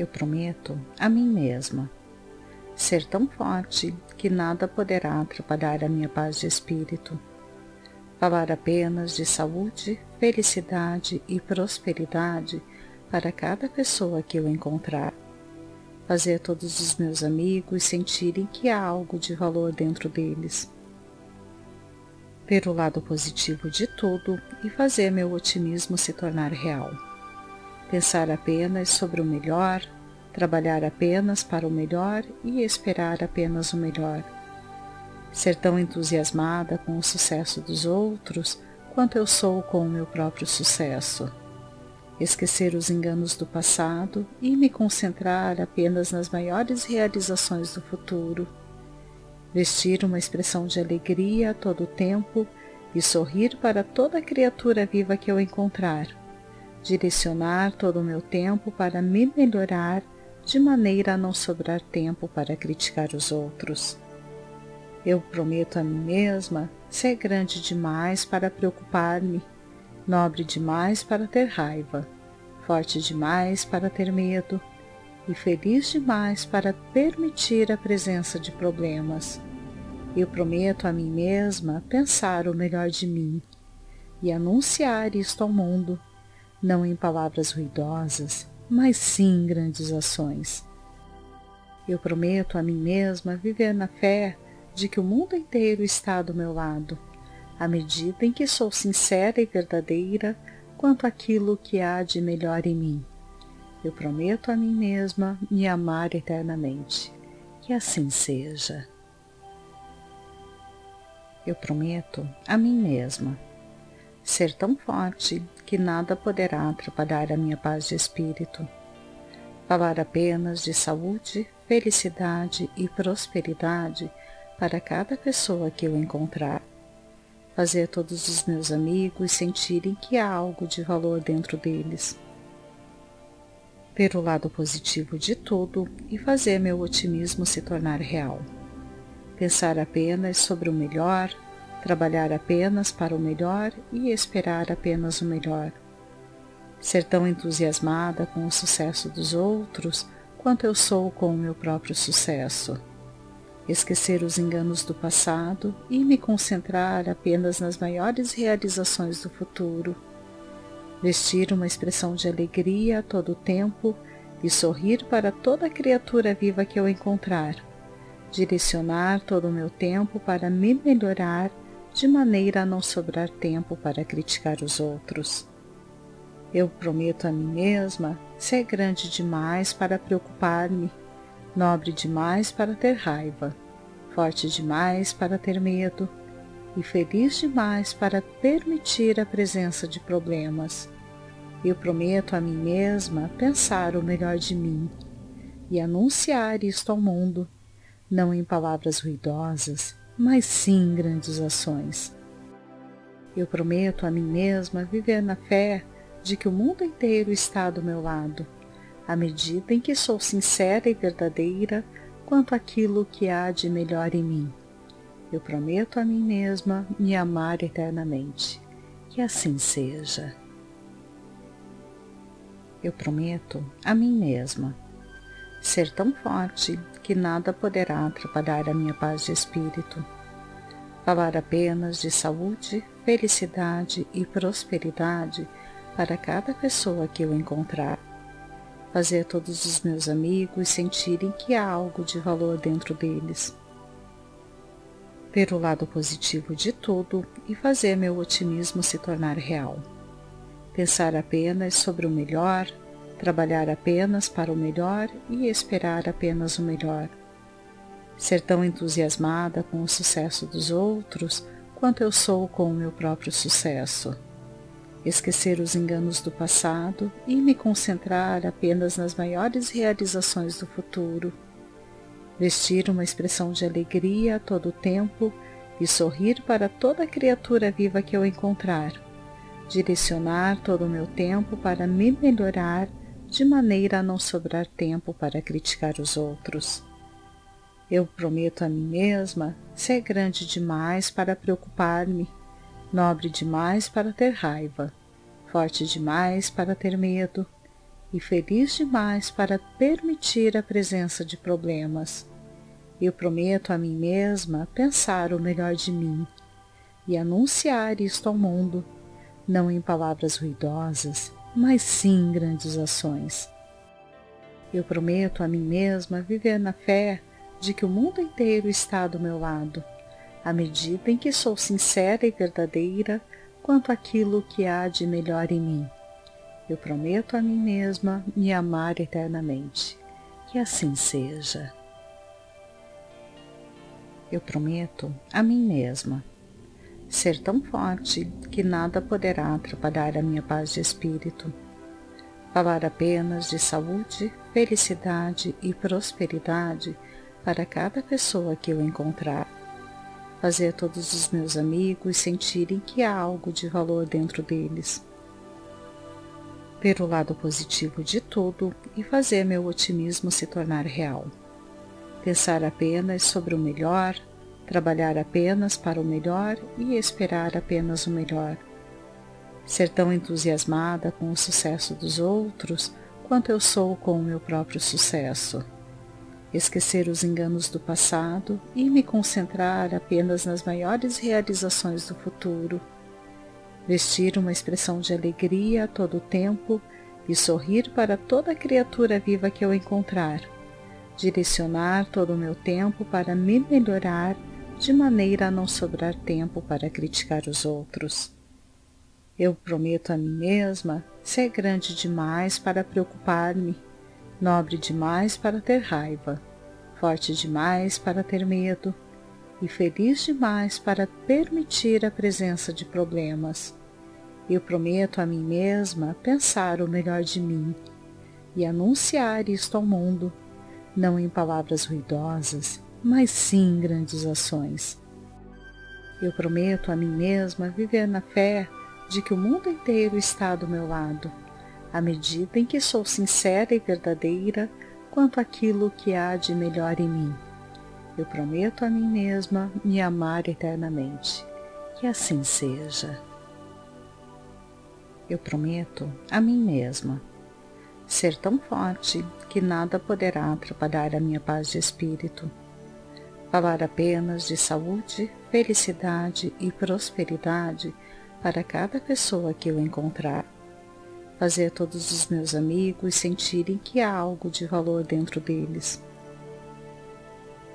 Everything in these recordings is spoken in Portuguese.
Eu prometo a mim mesma ser tão forte que nada poderá atrapalhar a minha paz de espírito. Falar apenas de saúde, felicidade e prosperidade para cada pessoa que eu encontrar. Fazer todos os meus amigos sentirem que há algo de valor dentro deles. Ver o lado positivo de tudo e fazer meu otimismo se tornar real. Pensar apenas sobre o melhor, trabalhar apenas para o melhor e esperar apenas o melhor. Ser tão entusiasmada com o sucesso dos outros quanto eu sou com o meu próprio sucesso esquecer os enganos do passado e me concentrar apenas nas maiores realizações do futuro. Vestir uma expressão de alegria a todo tempo e sorrir para toda criatura viva que eu encontrar. Direcionar todo o meu tempo para me melhorar de maneira a não sobrar tempo para criticar os outros. Eu prometo a mim mesma ser grande demais para preocupar-me nobre demais para ter raiva, forte demais para ter medo e feliz demais para permitir a presença de problemas. Eu prometo a mim mesma pensar o melhor de mim e anunciar isto ao mundo, não em palavras ruidosas, mas sim em grandes ações. Eu prometo a mim mesma viver na fé de que o mundo inteiro está do meu lado à medida em que sou sincera e verdadeira quanto àquilo que há de melhor em mim. Eu prometo a mim mesma me amar eternamente. Que assim seja. Eu prometo a mim mesma ser tão forte que nada poderá atrapalhar a minha paz de espírito. Falar apenas de saúde, felicidade e prosperidade para cada pessoa que eu encontrar fazer todos os meus amigos sentirem que há algo de valor dentro deles. Ver o lado positivo de tudo e fazer meu otimismo se tornar real. Pensar apenas sobre o melhor, trabalhar apenas para o melhor e esperar apenas o melhor. Ser tão entusiasmada com o sucesso dos outros quanto eu sou com o meu próprio sucesso esquecer os enganos do passado e me concentrar apenas nas maiores realizações do futuro. Vestir uma expressão de alegria a todo tempo e sorrir para toda criatura viva que eu encontrar. Direcionar todo o meu tempo para me melhorar de maneira a não sobrar tempo para criticar os outros. Eu prometo a mim mesma ser grande demais para preocupar-me nobre demais para ter raiva, forte demais para ter medo e feliz demais para permitir a presença de problemas. Eu prometo a mim mesma pensar o melhor de mim e anunciar isto ao mundo, não em palavras ruidosas, mas sim grandes ações. Eu prometo a mim mesma viver na fé de que o mundo inteiro está do meu lado à medida em que sou sincera e verdadeira quanto àquilo que há de melhor em mim. Eu prometo a mim mesma me amar eternamente. Que assim seja. Eu prometo a mim mesma ser tão forte que nada poderá atrapalhar a minha paz de espírito. Falar apenas de saúde, felicidade e prosperidade para cada pessoa que eu encontrar fazer todos os meus amigos sentirem que há algo de valor dentro deles. Ver o lado positivo de tudo e fazer meu otimismo se tornar real. Pensar apenas sobre o melhor, trabalhar apenas para o melhor e esperar apenas o melhor. Ser tão entusiasmada com o sucesso dos outros quanto eu sou com o meu próprio sucesso esquecer os enganos do passado e me concentrar apenas nas maiores realizações do futuro. Vestir uma expressão de alegria a todo tempo e sorrir para toda criatura viva que eu encontrar. Direcionar todo o meu tempo para me melhorar de maneira a não sobrar tempo para criticar os outros. Eu prometo a mim mesma ser grande demais para preocupar-me nobre demais para ter raiva, forte demais para ter medo e feliz demais para permitir a presença de problemas. Eu prometo a mim mesma pensar o melhor de mim e anunciar isto ao mundo, não em palavras ruidosas, mas sim grandes ações. Eu prometo a mim mesma viver na fé de que o mundo inteiro está do meu lado, à medida em que sou sincera e verdadeira quanto àquilo que há de melhor em mim. Eu prometo a mim mesma me amar eternamente. Que assim seja. Eu prometo a mim mesma ser tão forte que nada poderá atrapalhar a minha paz de espírito. Falar apenas de saúde, felicidade e prosperidade para cada pessoa que eu encontrar. Fazer todos os meus amigos sentirem que há algo de valor dentro deles. Ver o lado positivo de tudo e fazer meu otimismo se tornar real. Pensar apenas sobre o melhor, trabalhar apenas para o melhor e esperar apenas o melhor. Ser tão entusiasmada com o sucesso dos outros quanto eu sou com o meu próprio sucesso. Esquecer os enganos do passado e me concentrar apenas nas maiores realizações do futuro. Vestir uma expressão de alegria a todo o tempo e sorrir para toda criatura viva que eu encontrar. Direcionar todo o meu tempo para me melhorar de maneira a não sobrar tempo para criticar os outros. Eu prometo a mim mesma ser grande demais para preocupar-me, nobre demais para ter raiva, forte demais para ter medo e feliz demais para permitir a presença de problemas. Eu prometo a mim mesma pensar o melhor de mim e anunciar isto ao mundo, não em palavras ruidosas, mas sim grandes ações. Eu prometo a mim mesma viver na fé de que o mundo inteiro está do meu lado, à medida em que sou sincera e verdadeira quanto àquilo que há de melhor em mim. Eu prometo a mim mesma me amar eternamente. Que assim seja. Eu prometo a mim mesma ser tão forte que nada poderá atrapalhar a minha paz de espírito falar apenas de saúde, felicidade e prosperidade para cada pessoa que eu encontrar. Fazer todos os meus amigos sentirem que há algo de valor dentro deles.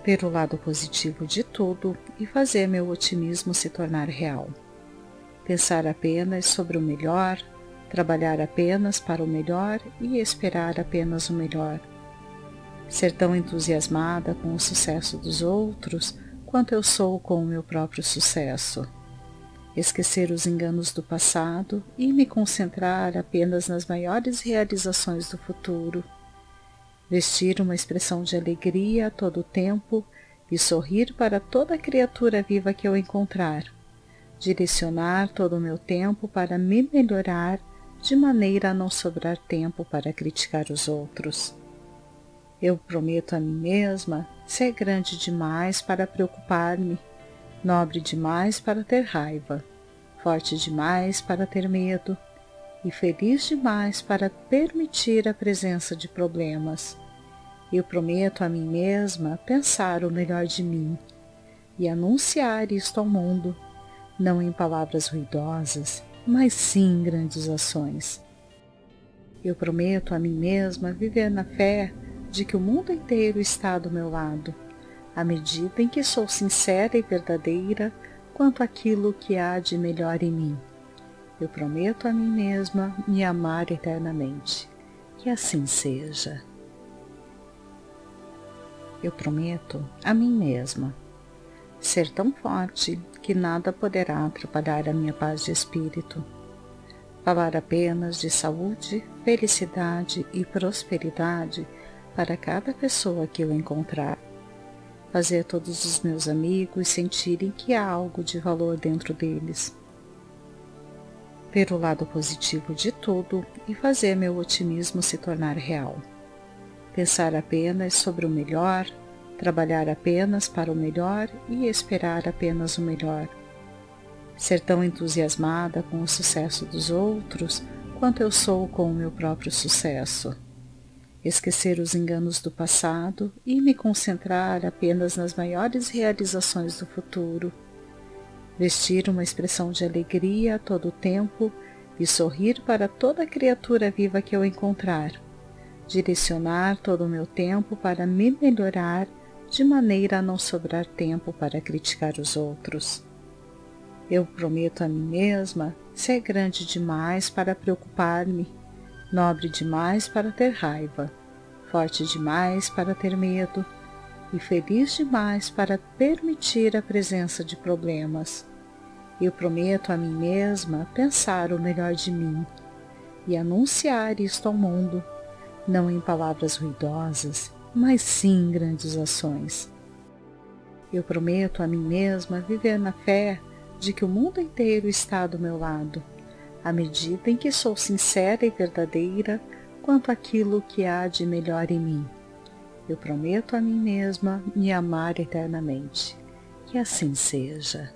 Ver o lado positivo de tudo e fazer meu otimismo se tornar real. Pensar apenas sobre o melhor, trabalhar apenas para o melhor e esperar apenas o melhor ser tão entusiasmada com o sucesso dos outros quanto eu sou com o meu próprio sucesso. Esquecer os enganos do passado e me concentrar apenas nas maiores realizações do futuro. Vestir uma expressão de alegria a todo o tempo e sorrir para toda criatura viva que eu encontrar. Direcionar todo o meu tempo para me melhorar de maneira a não sobrar tempo para criticar os outros. Eu prometo a mim mesma ser grande demais para preocupar-me, nobre demais para ter raiva, forte demais para ter medo e feliz demais para permitir a presença de problemas. Eu prometo a mim mesma pensar o melhor de mim e anunciar isto ao mundo, não em palavras ruidosas, mas sim em grandes ações. Eu prometo a mim mesma viver na fé de que o mundo inteiro está do meu lado, à medida em que sou sincera e verdadeira quanto àquilo que há de melhor em mim. Eu prometo a mim mesma me amar eternamente. Que assim seja. Eu prometo a mim mesma ser tão forte que nada poderá atrapalhar a minha paz de espírito. Falar apenas de saúde, felicidade e prosperidade para cada pessoa que eu encontrar. Fazer todos os meus amigos sentirem que há algo de valor dentro deles. Ver o lado positivo de tudo e fazer meu otimismo se tornar real. Pensar apenas sobre o melhor, trabalhar apenas para o melhor e esperar apenas o melhor. Ser tão entusiasmada com o sucesso dos outros quanto eu sou com o meu próprio sucesso. Esquecer os enganos do passado e me concentrar apenas nas maiores realizações do futuro. Vestir uma expressão de alegria a todo o tempo e sorrir para toda criatura viva que eu encontrar. Direcionar todo o meu tempo para me melhorar de maneira a não sobrar tempo para criticar os outros. Eu prometo a mim mesma ser grande demais para preocupar-me, nobre demais para ter raiva, forte demais para ter medo e feliz demais para permitir a presença de problemas. Eu prometo a mim mesma pensar o melhor de mim e anunciar isto ao mundo, não em palavras ruidosas, mas sim em grandes ações. Eu prometo a mim mesma viver na fé de que o mundo inteiro está do meu lado, à medida em que sou sincera e verdadeira quanto àquilo que há de melhor em mim. Eu prometo a mim mesma me amar eternamente. Que assim seja.